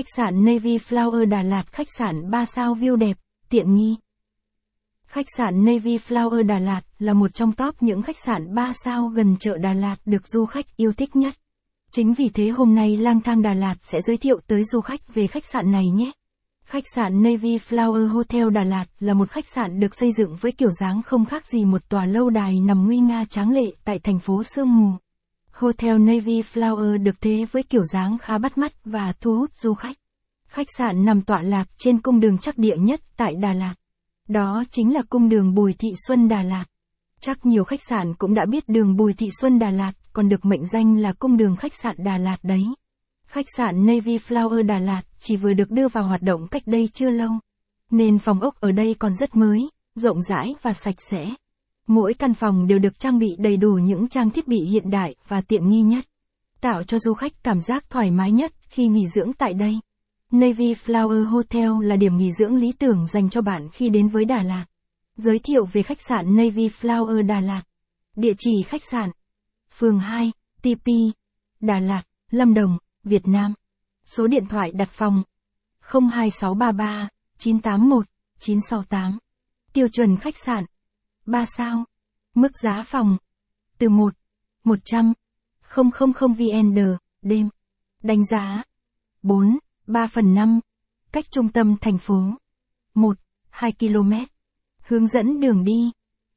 Khách sạn Navy Flower Đà Lạt khách sạn 3 sao view đẹp, tiện nghi. Khách sạn Navy Flower Đà Lạt là một trong top những khách sạn 3 sao gần chợ Đà Lạt được du khách yêu thích nhất. Chính vì thế hôm nay Lang Thang Đà Lạt sẽ giới thiệu tới du khách về khách sạn này nhé. Khách sạn Navy Flower Hotel Đà Lạt là một khách sạn được xây dựng với kiểu dáng không khác gì một tòa lâu đài nằm nguy nga tráng lệ tại thành phố Sương Mù. Hotel Navy Flower được thế với kiểu dáng khá bắt mắt và thu hút du khách. Khách sạn nằm tọa lạc trên cung đường chắc địa nhất tại Đà Lạt. Đó chính là cung đường Bùi Thị Xuân Đà Lạt. Chắc nhiều khách sạn cũng đã biết đường Bùi Thị Xuân Đà Lạt còn được mệnh danh là cung đường khách sạn Đà Lạt đấy. Khách sạn Navy Flower Đà Lạt chỉ vừa được đưa vào hoạt động cách đây chưa lâu. Nên phòng ốc ở đây còn rất mới, rộng rãi và sạch sẽ. Mỗi căn phòng đều được trang bị đầy đủ những trang thiết bị hiện đại và tiện nghi nhất, tạo cho du khách cảm giác thoải mái nhất khi nghỉ dưỡng tại đây. Navy Flower Hotel là điểm nghỉ dưỡng lý tưởng dành cho bạn khi đến với Đà Lạt. Giới thiệu về khách sạn Navy Flower Đà Lạt. Địa chỉ khách sạn Phường 2, TP, Đà Lạt, Lâm Đồng, Việt Nam. Số điện thoại đặt phòng 02633 981 968. Tiêu chuẩn khách sạn 3 sao. Mức giá phòng từ 1 100 000 VN đêm. Đánh giá 4 3 phần 5. Cách trung tâm thành phố 1 2 km. Hướng dẫn đường đi.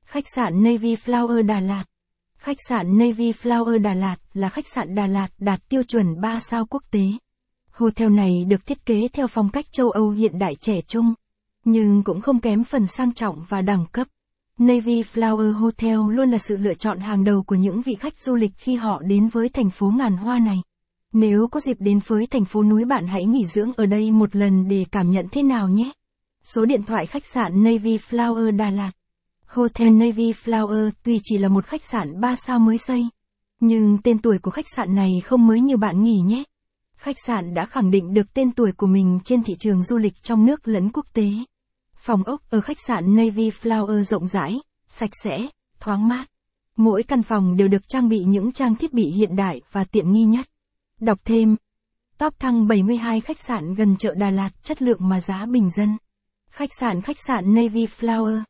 Khách sạn Navy Flower Đà Lạt. Khách sạn Navy Flower Đà Lạt là khách sạn Đà Lạt đạt tiêu chuẩn 3 sao quốc tế. Hotel này được thiết kế theo phong cách châu Âu hiện đại trẻ trung, nhưng cũng không kém phần sang trọng và đẳng cấp. Navy Flower Hotel luôn là sự lựa chọn hàng đầu của những vị khách du lịch khi họ đến với thành phố ngàn hoa này. Nếu có dịp đến với thành phố núi bạn hãy nghỉ dưỡng ở đây một lần để cảm nhận thế nào nhé. Số điện thoại khách sạn Navy Flower Đà Lạt Hotel Navy Flower tuy chỉ là một khách sạn 3 sao mới xây, nhưng tên tuổi của khách sạn này không mới như bạn nghĩ nhé. Khách sạn đã khẳng định được tên tuổi của mình trên thị trường du lịch trong nước lẫn quốc tế. Phòng ốc ở khách sạn Navy Flower rộng rãi, sạch sẽ, thoáng mát. Mỗi căn phòng đều được trang bị những trang thiết bị hiện đại và tiện nghi nhất. Đọc thêm. Top thăng 72 khách sạn gần chợ Đà Lạt chất lượng mà giá bình dân. Khách sạn khách sạn Navy Flower